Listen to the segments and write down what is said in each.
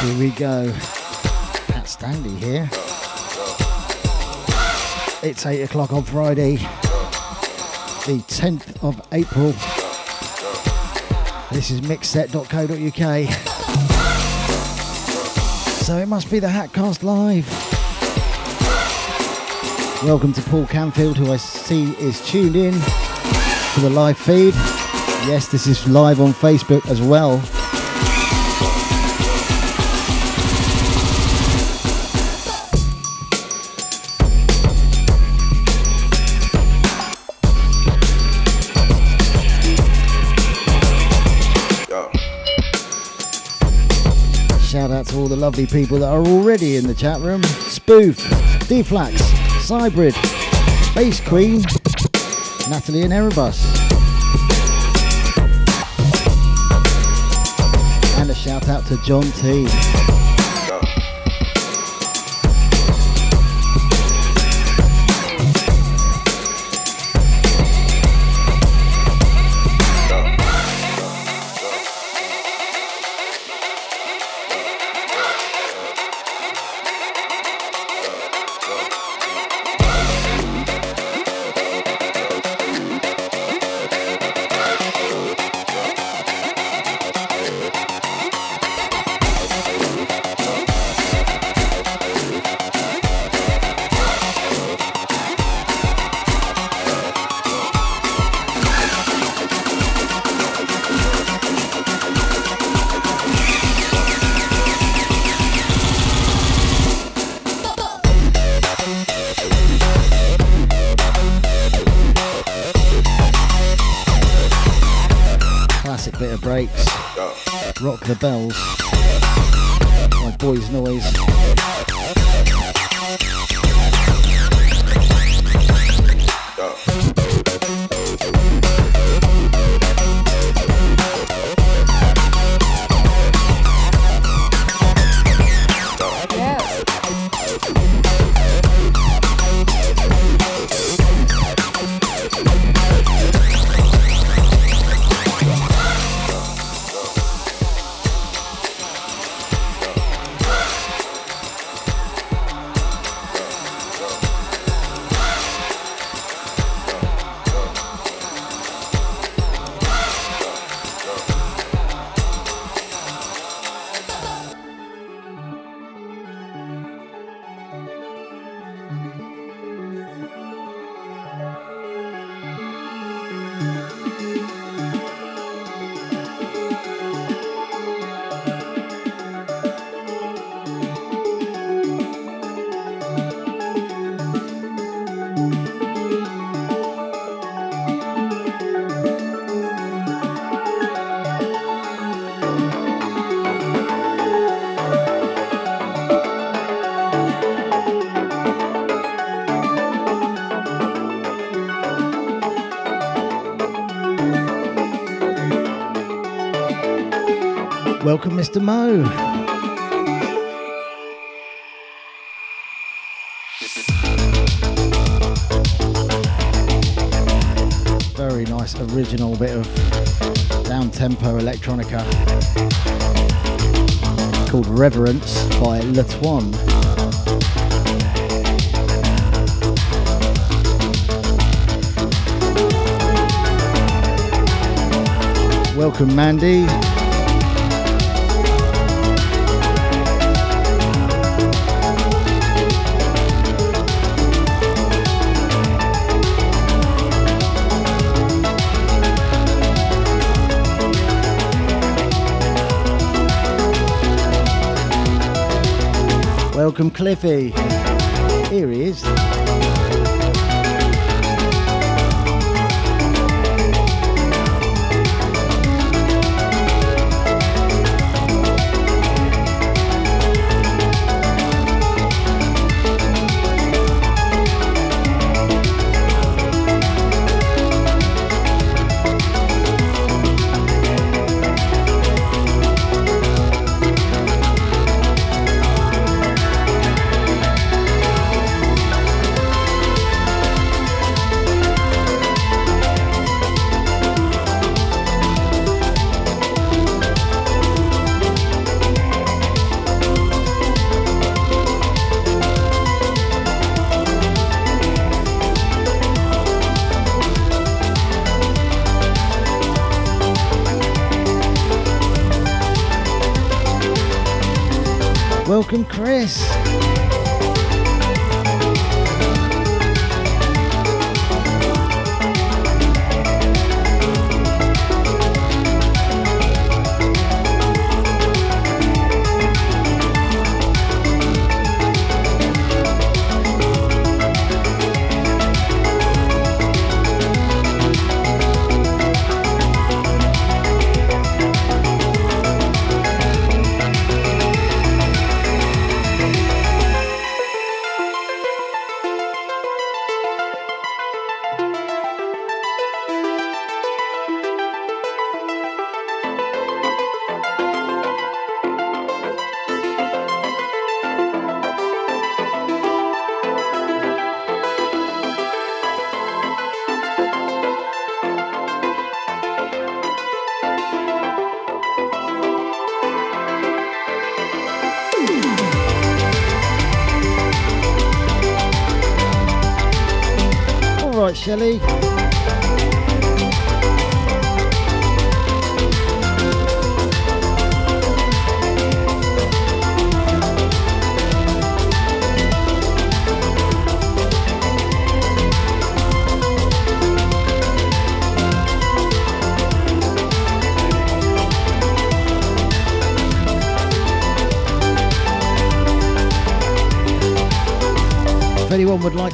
Here we go. Hat Standy here. It's 8 o'clock on Friday, the 10th of April. This is mixset.co.uk. So it must be the Hatcast Live. Welcome to Paul Canfield, who I see is tuned in to the live feed. Yes, this is live on Facebook as well. All the lovely people that are already in the chat room. Spoof, Deflax, Cybrid, Bass Queen, Natalie and Erebus. And a shout out to John T. breaks. Rock the bells. My Boys Noise. Very nice original bit of down tempo electronica called Reverence by Le Twan. Welcome, Mandy. Welcome, Cliffy. Here he is. Welcome,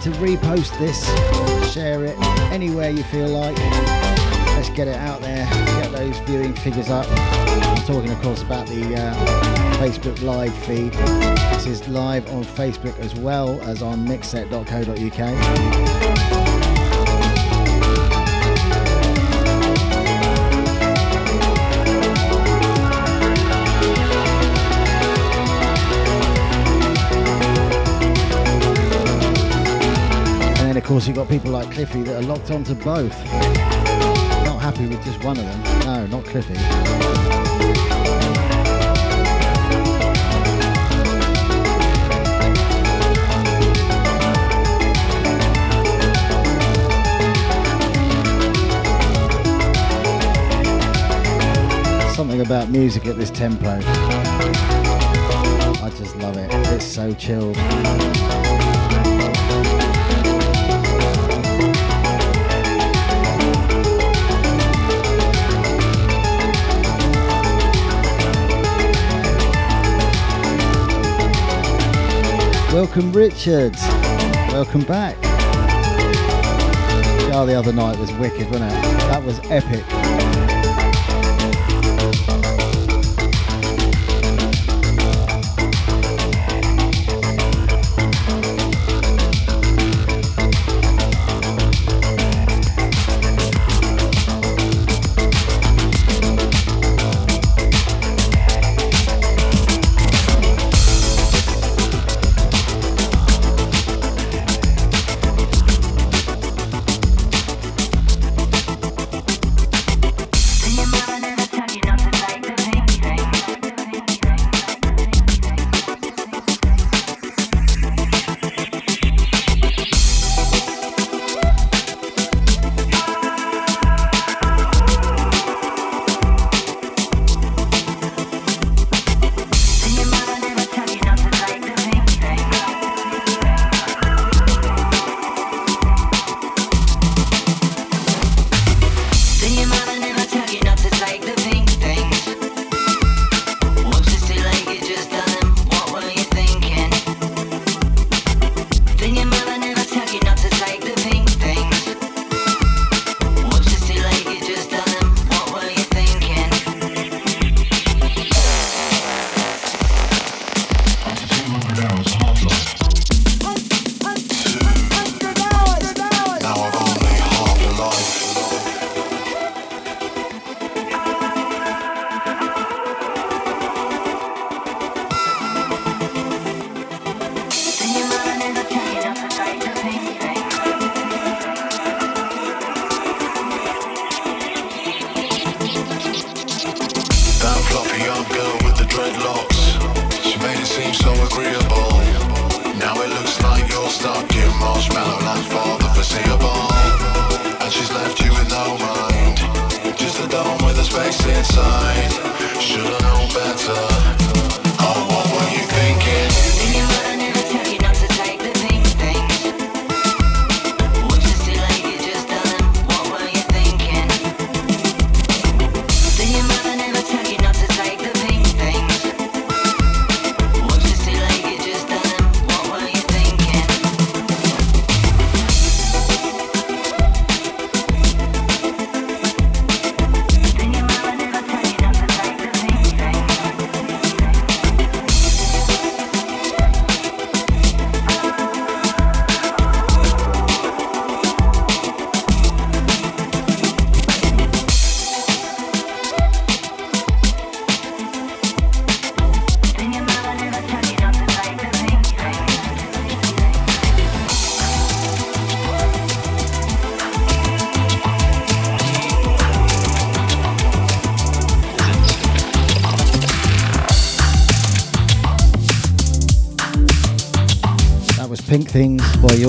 to repost this share it anywhere you feel like. Let's get it out there, get those viewing figures up. I'm talking, of course, about the uh, Facebook live feed. This is live on Facebook as well as on mixset.co.uk. course, you've got people like Cliffy that are locked onto both. Not happy with just one of them. No, not Cliffy. Something about music at this tempo. I just love it. It's so chilled. Welcome, Richard. Welcome back. Oh, the other night was wicked, wasn't it? That was epic.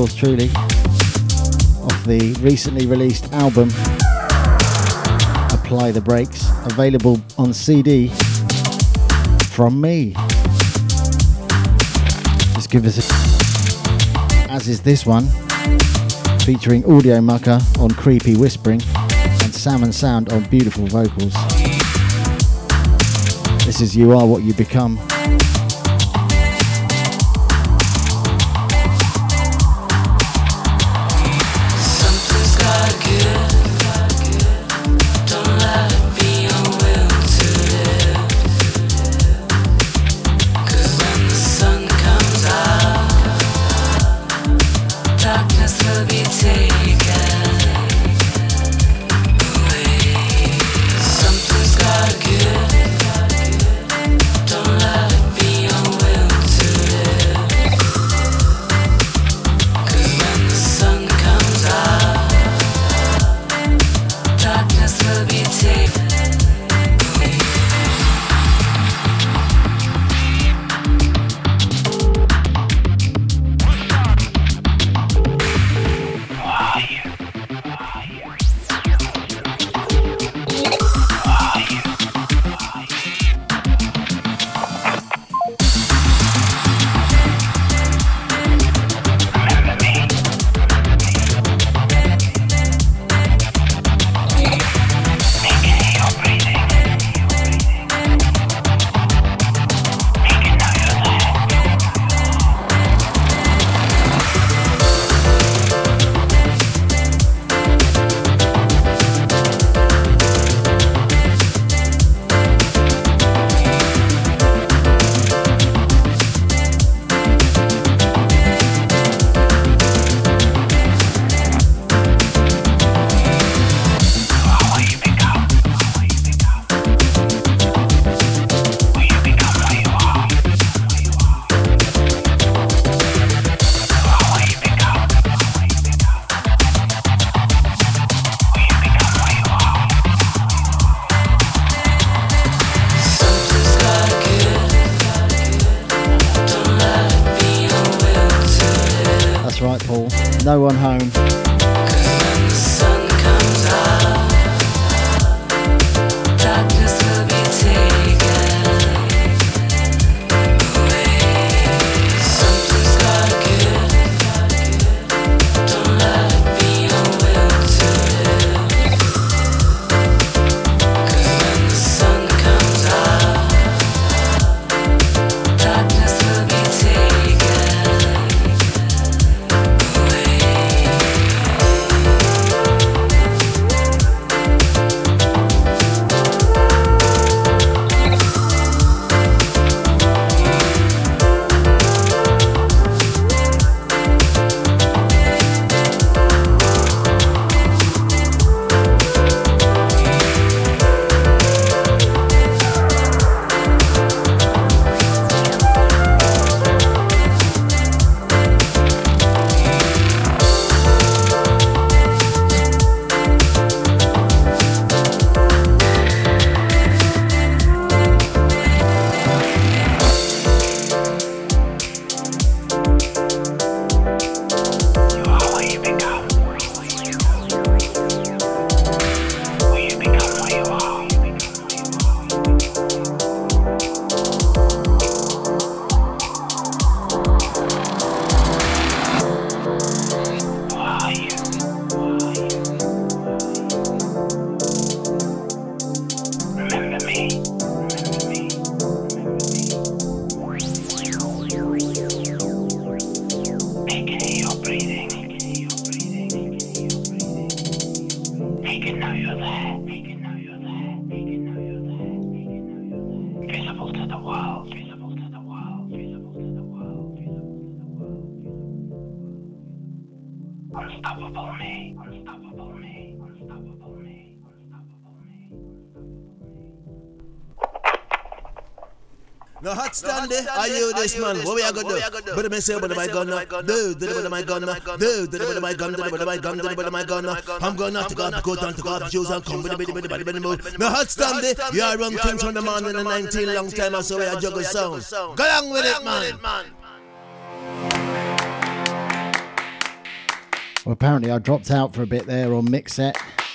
Yours truly off the recently released album Apply the Brakes, available on CD from me. Just give us a. As is this one, featuring Audiomucker on Creepy Whispering and SamandSound on beautiful vocals. This is You Are What You Become. This man. What we are gonna do? But me say, but my gun, do, do, but my gun, do, do, but my gun, do, but my gun, do, but my gun. I'm gonna to go, go down to go off shoes and come with the bitty, bitty, bitty, bitty, move. Me hot stand it. You are run things from the man in the 19 long time, so we are juggle sound. Go along with it, man. Well, apparently I dropped out for a bit there on Mixset. But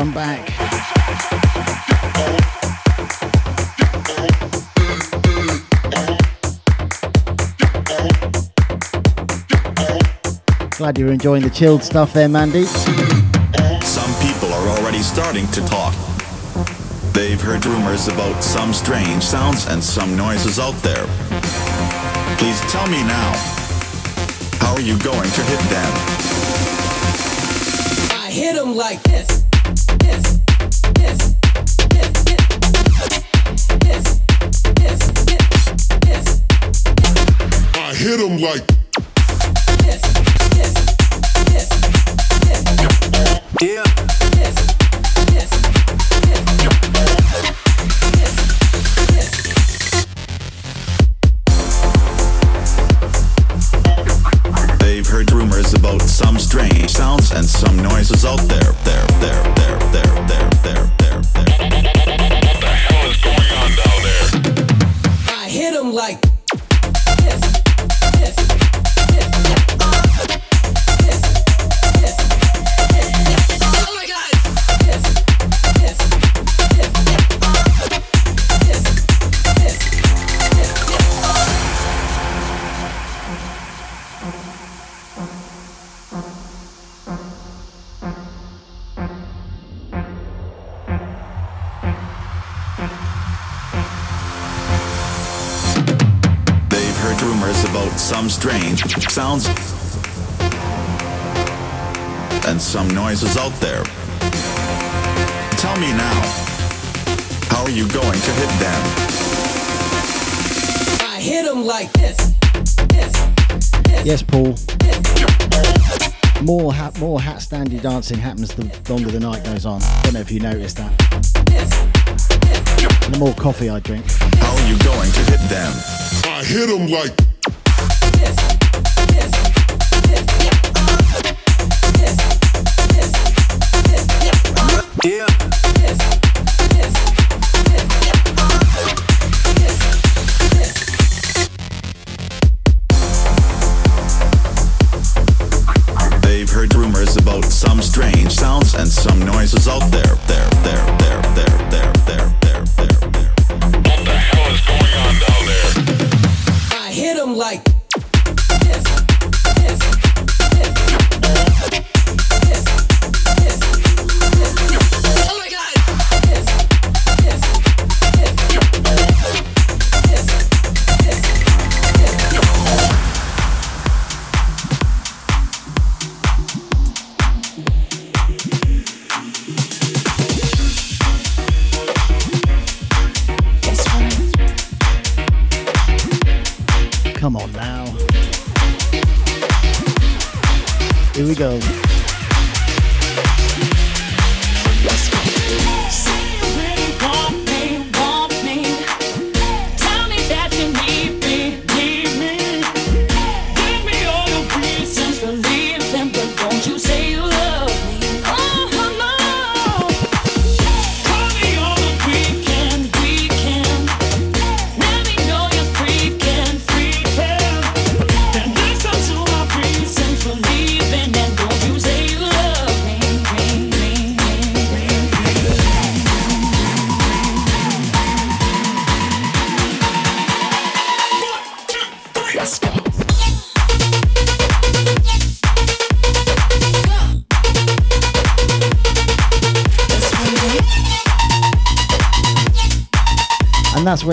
I'm back. Glad you're enjoying the chilled stuff there, Mandy. Some people are already starting to talk. They've heard rumors about some strange sounds and some noises out there. Please tell me now, how are you going to hit them? I hit them like this, They've heard rumors about some strange sounds and some noises out there. Heard about some strange sounds and some noises out there. Tell me now, how are you going to hit them? I hit them like this, this, this, Yes, Paul. this. More hat, more hat standy dancing happens the longer the night goes on. Don't know if you noticed that. And the more coffee I drink. How are you going to hit them? I hit them like this.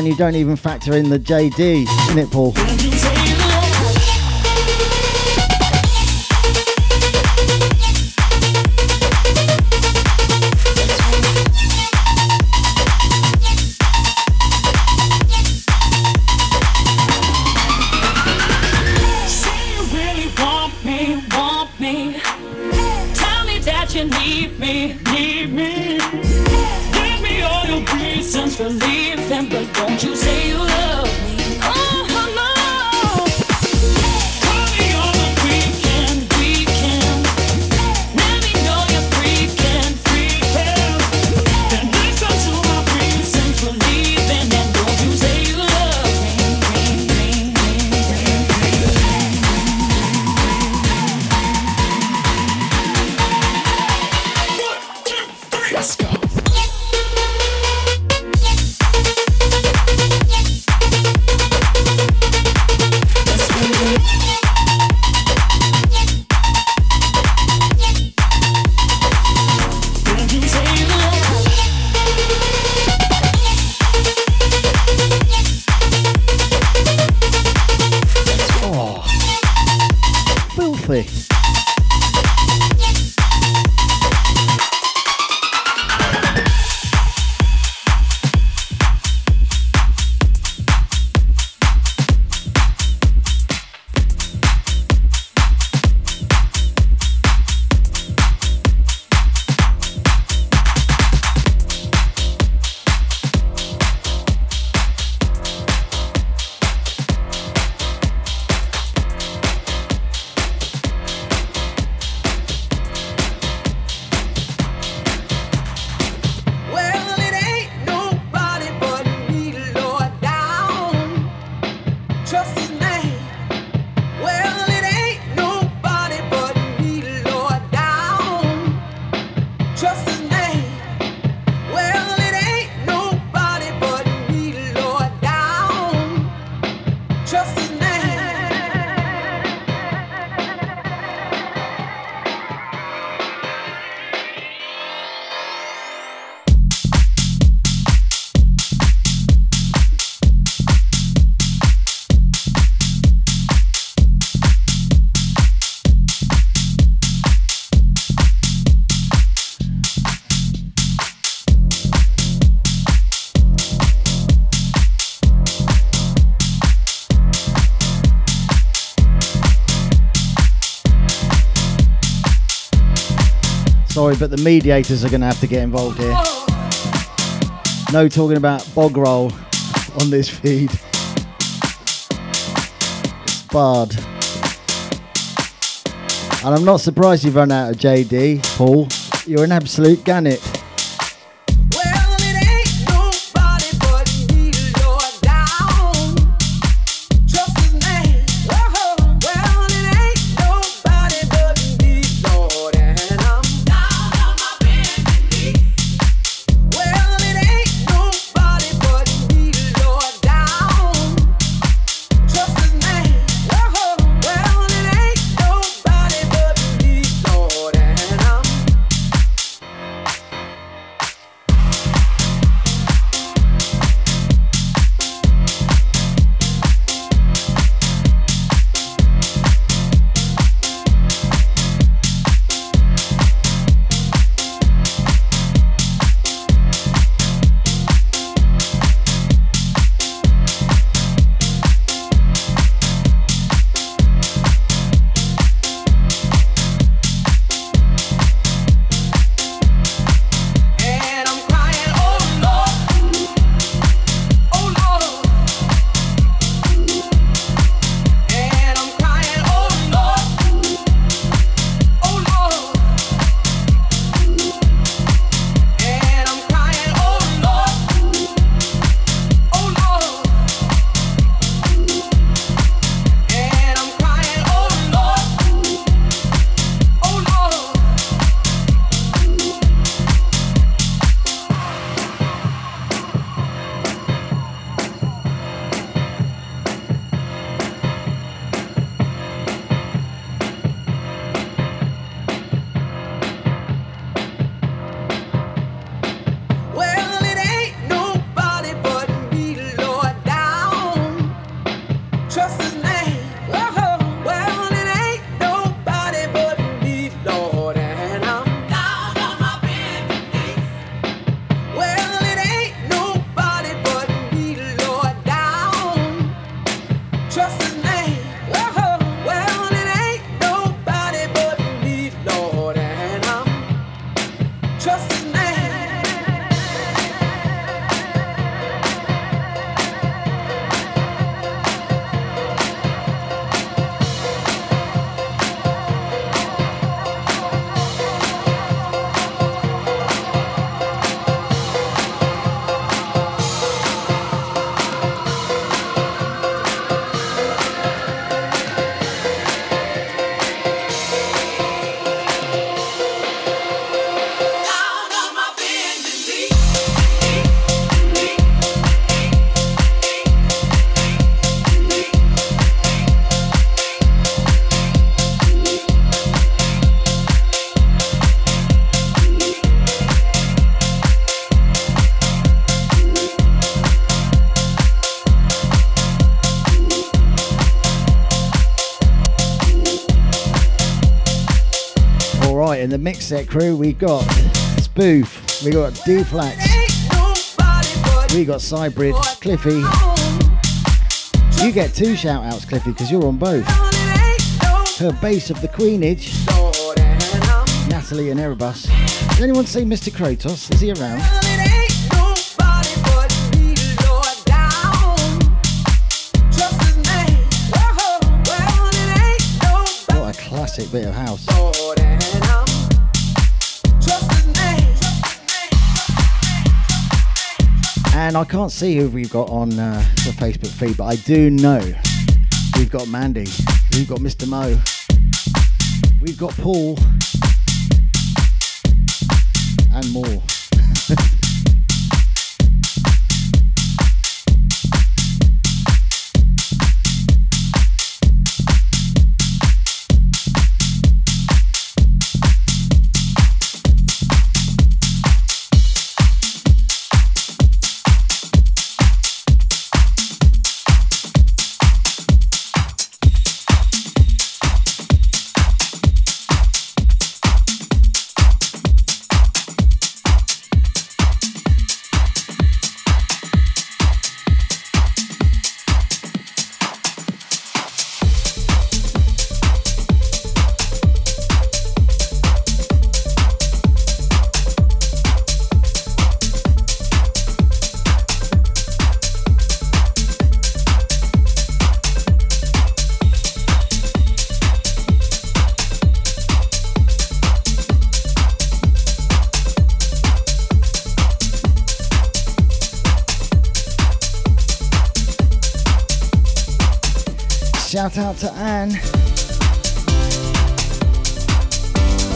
And you don't even factor in the JD, isn't it, Paul? Sorry, but the mediators are going to have to get involved here. No talking about bog roll on this feed. It's barred. And I'm not surprised you've run out of JD, Paul. You're an absolute gannet. The mix set crew, we got Spoof, we got D-Flax, we got Cybrid, Cliffy. You get two shout outs, Cliffy, because you're on both. Her base of the Queenage, Natalie and Erebus. Does anyone see Mr. Kratos? Is he around? What a classic bit of house. And I can't see who we've got on uh, the Facebook feed, but I do know we've got Mandy, we've got Mr. Mo, we've got Paul, and more.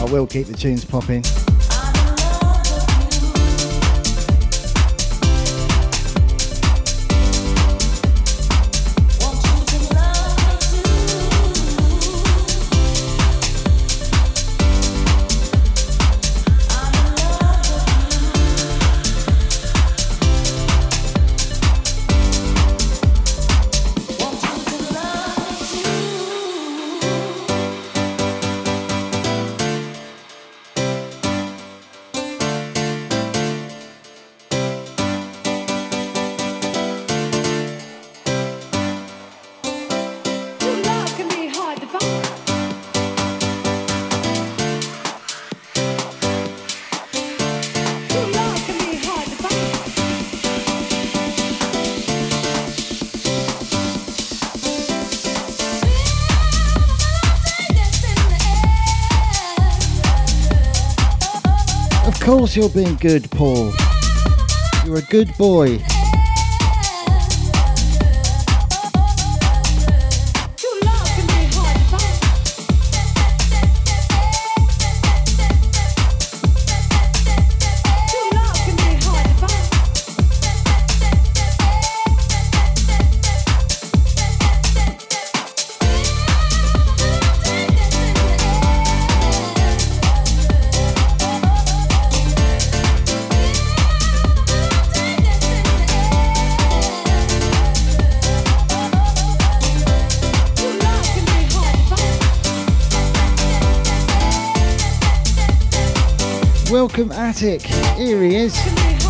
I will keep the tunes popping. Course you're being good, Paul. You're a good boy. Welcome, Attic. Here he is.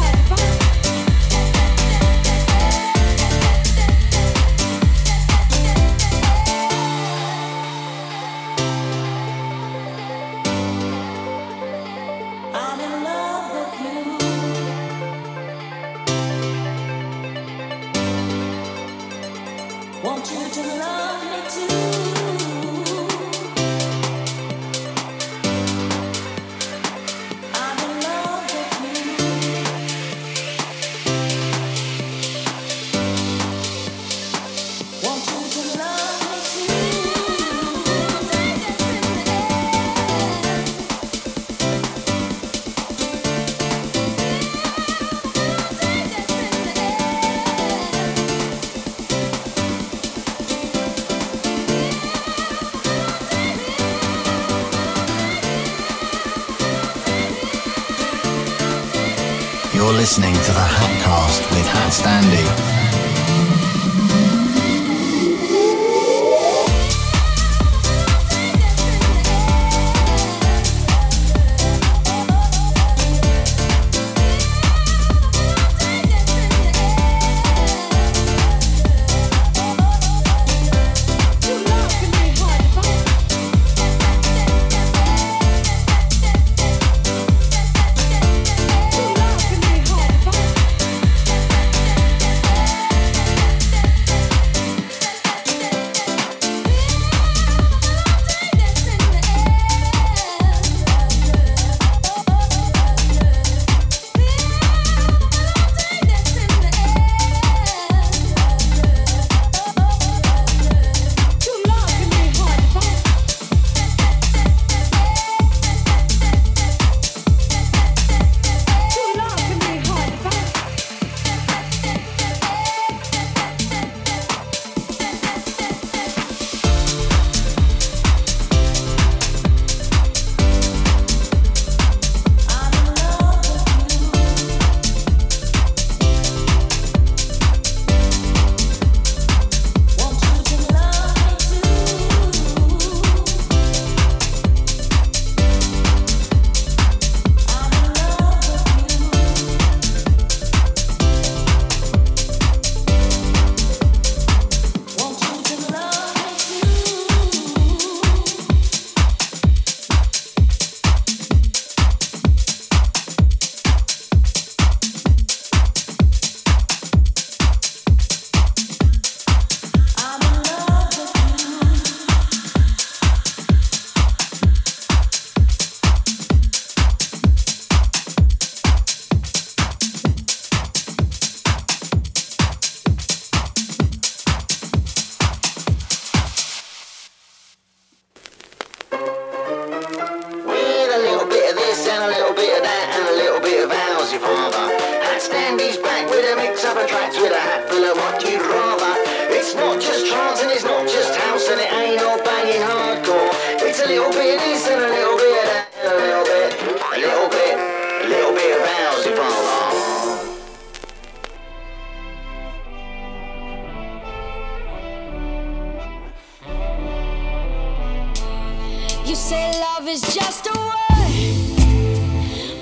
you say love is just a word,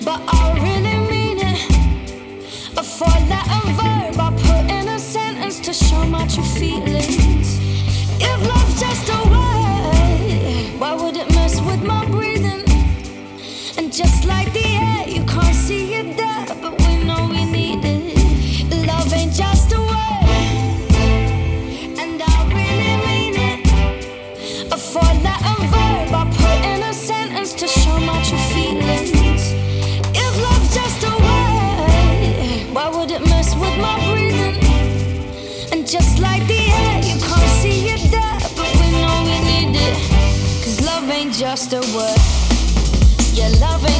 but I really mean it. A four letter verb I put in a sentence to show my true feelings. lost a word. Your loving.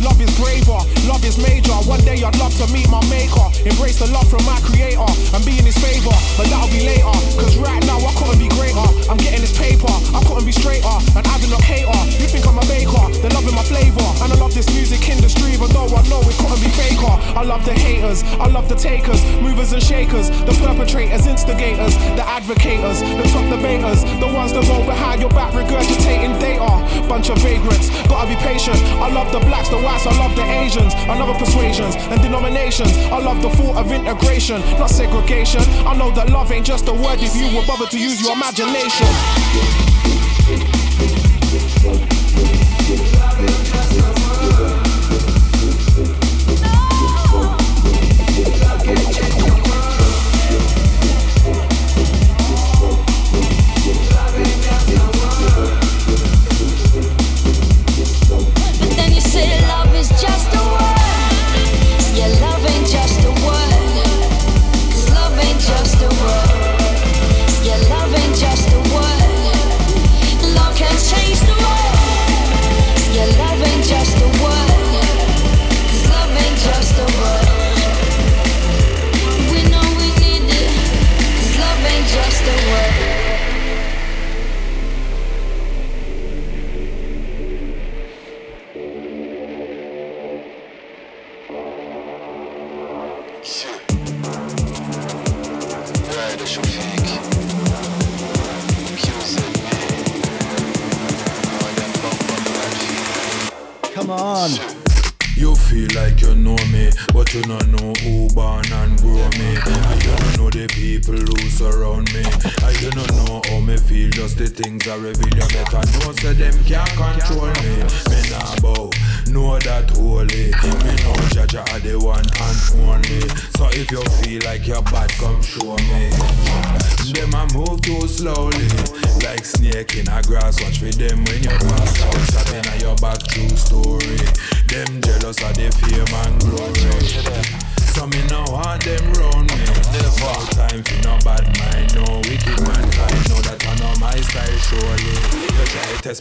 Love is braver, love is major. One day I'd love to meet my maker, embrace the love from my creator, and be in his favor, but that'll be later. Cause right now I couldn't be greater. I'm getting this paper, I couldn't be straighter, and I've been a hater. You think I'm a baker, they're loving my flavor, and I love this music industry, but though I know it couldn't be faker. I love the haters, I love the takers, movers and shakers, the perpetrators, instigators, the advocates, the top debaters, the ones that go behind your back regurgitating data. Bunch of vagrants, gotta be patient. I love the blacks, the whites, I love the Asians, another persuasion nations and denominations. I love the thought of integration, not segregation. I know that love ain't just a word if you were bothered to use your imagination.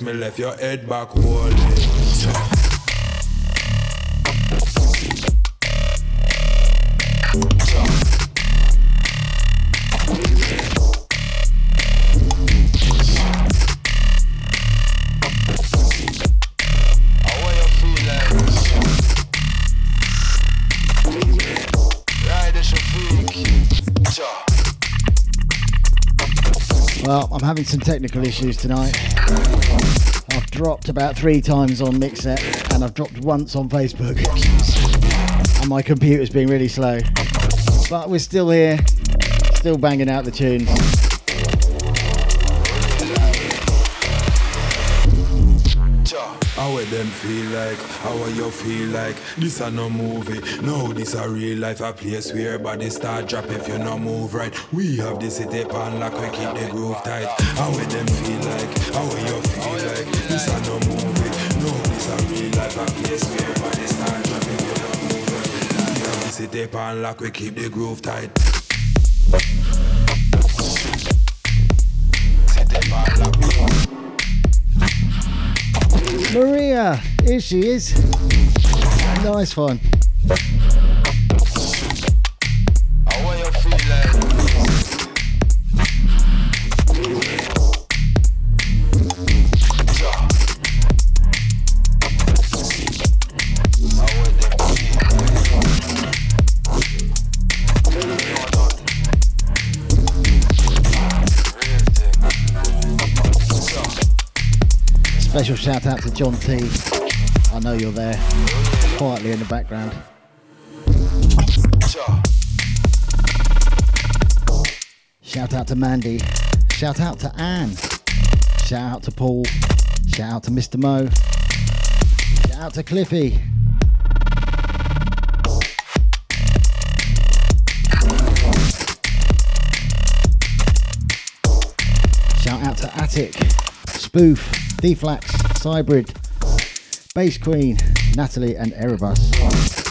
me left your head back holding. Having some technical issues tonight. I've dropped about three times on Mixer and I've dropped once on Facebook. and my computer's being really slow. But we're still here, still banging out the tunes. How would them feel like? How will you feel like? This a no movie. No, this a real life. A place where body start drop if you no move right. We have the city pan like we keep the groove tight. How would them feel like? How will you feel like? This a no movie. No, this a real life. A place where body start drop if you no move right. We have the city pan like we keep the groove tight. Maria, here she is. Nice one. Special shout out to John T. I know you're there, quietly in the background. Shout out to Mandy. Shout out to Anne. Shout out to Paul. Shout out to Mr. Mo. Shout out to Cliffy. Shout out to Attic, Spoof, D-Flax, Cybrid, Bass Queen, Natalie and Erebus.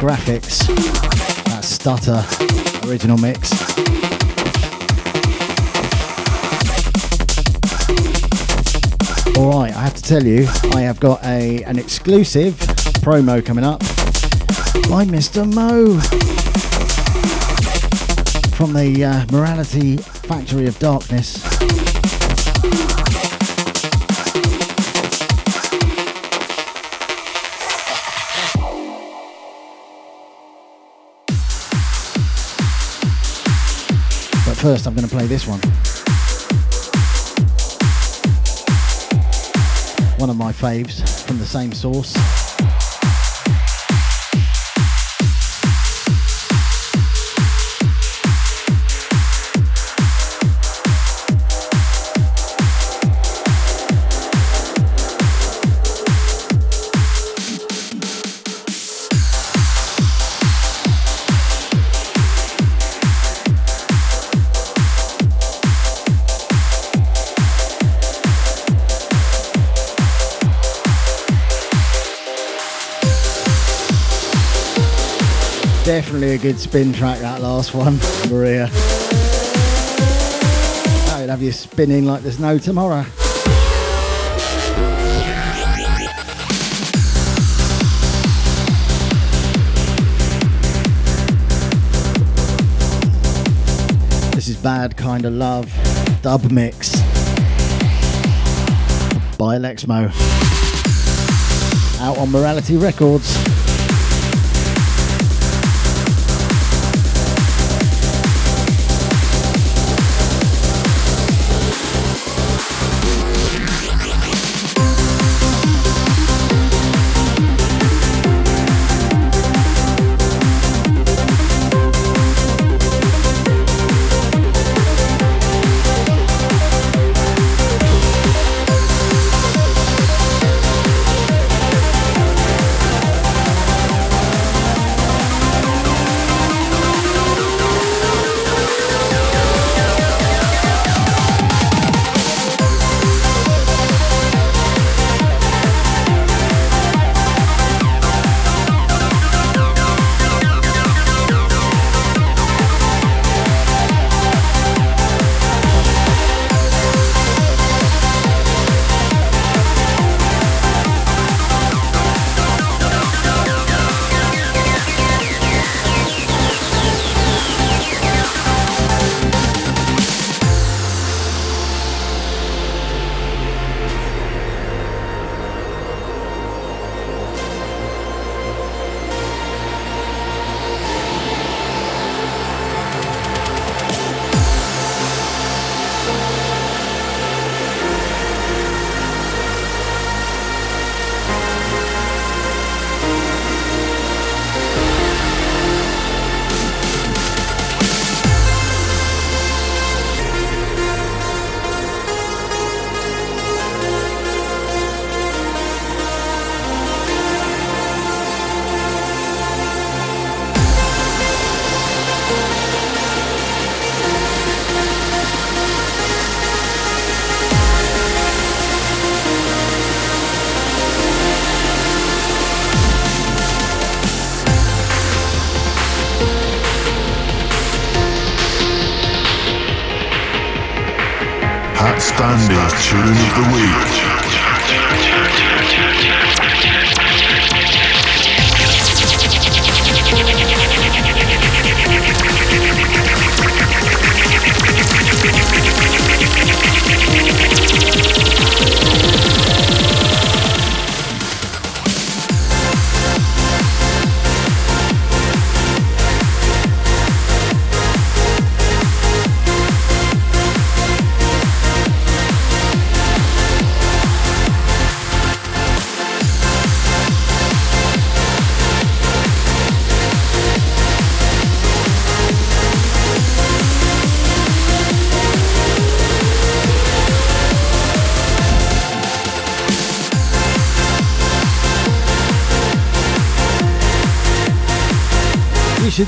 Graffix. That Stutter original mix. Alright, I have to tell you, I have got a an exclusive promo coming up by Mr. Mo from the uh, Morality Factory of Darkness. First, I'm going to play this one. One of my faves from the same source. A good spin track, that last one, Maria. That would have you spinning like there's no tomorrow. This is Bad Kind of Love dub mix by Alexmo. Out on Morality Records.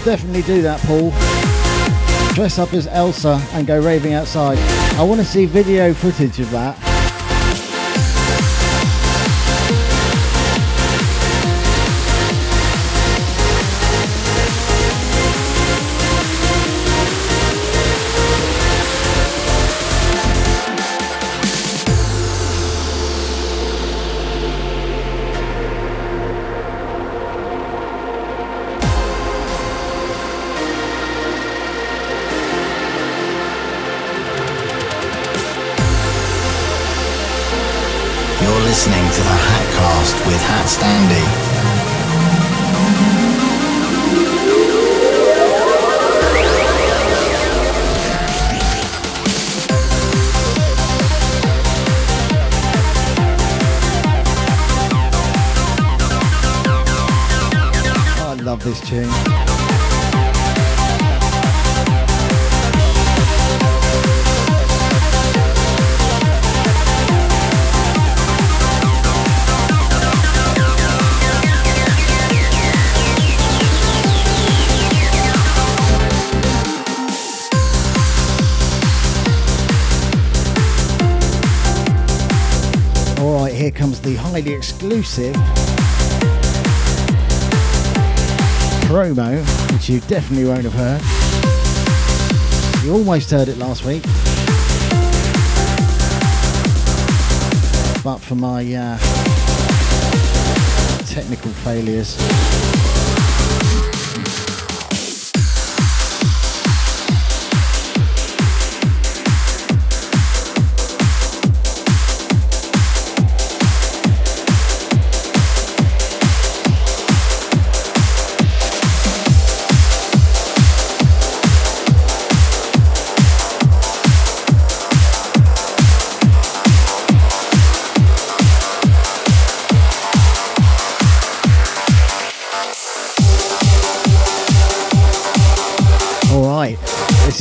Definitely do that, Paul. Dress up as Elsa and go raving outside. I want to see video footage of that. Hatcast with love this tune. Highly exclusive promo, which you definitely won't have heard. You almost heard it last week. But for my uh, technical failures.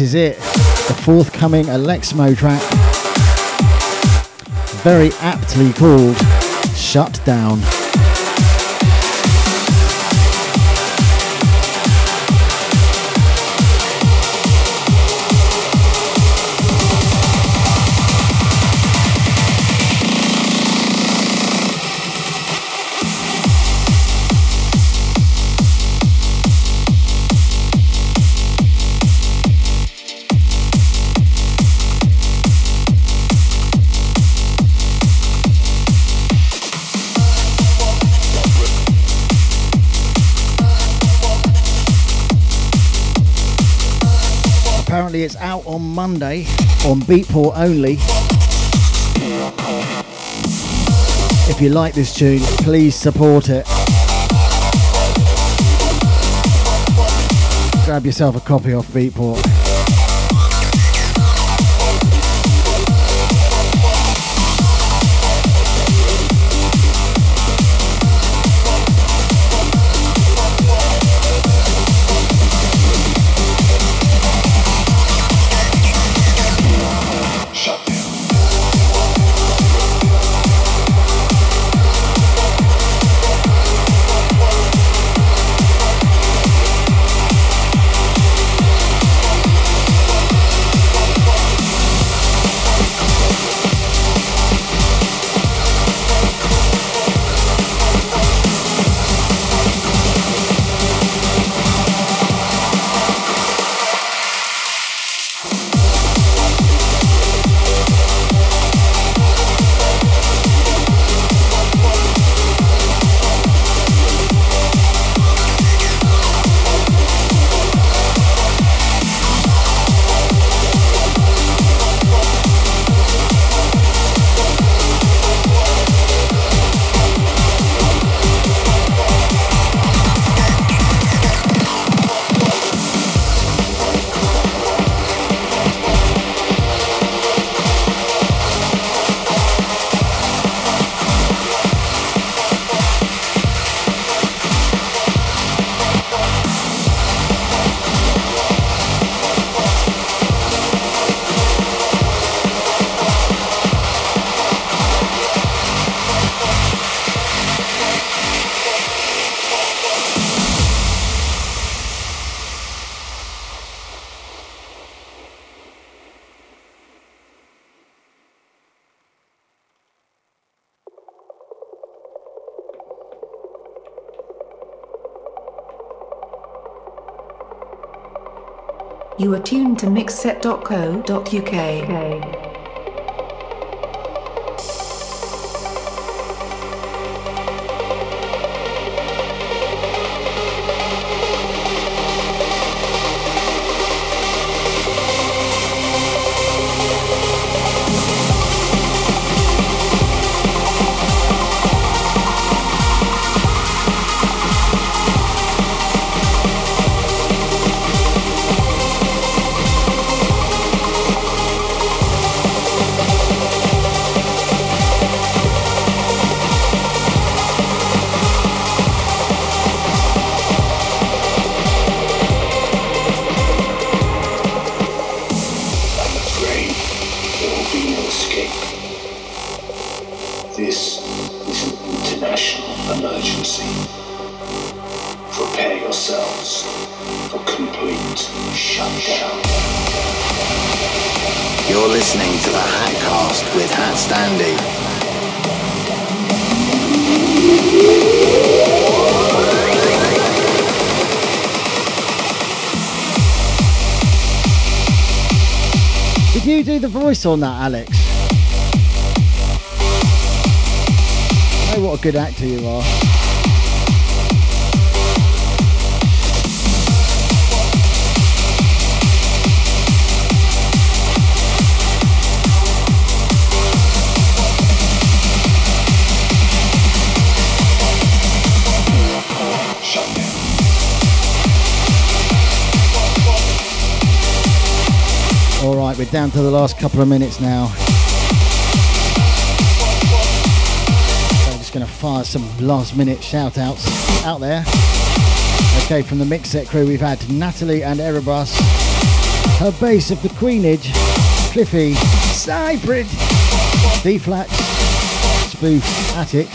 Is it. The forthcoming Alexmo track. Very aptly called Shut Down. It's out on Monday on Beatport only. If you like this tune, please support it. Grab yourself a copy off Beatport. You are tuned to mixset.co.uk. escape. Voice on that, Alex? Oh, what a good actor you are. We're down to the last couple of minutes now. So I'm just going to fire some last minute shout outs out there. Okay, from the Mixset crew, we've had Natalie and Erebus, her bass of the Queenage, Cliffy, Cybrid, D flat, Spoof, Attic.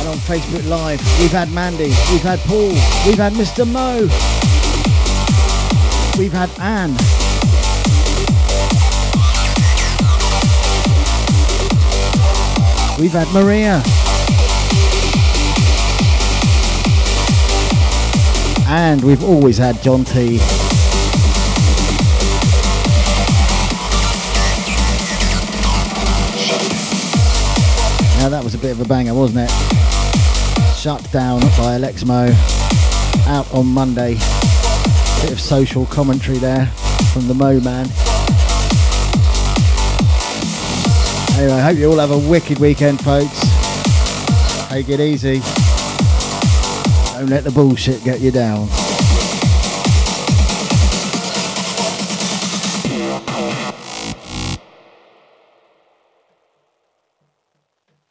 And on Facebook Live, we've had Mandy, we've had Paul, we've had Mr. Mo, we've had Anne. We've had Maria. And we've always had John T. Now that was a bit of a banger, wasn't it? Shut down by Alexmo. Out on Monday. Bit of social commentary there from the Mo Man. Anyway, I hope you all have a wicked weekend, folks. Take it easy. Don't let the bullshit get you down.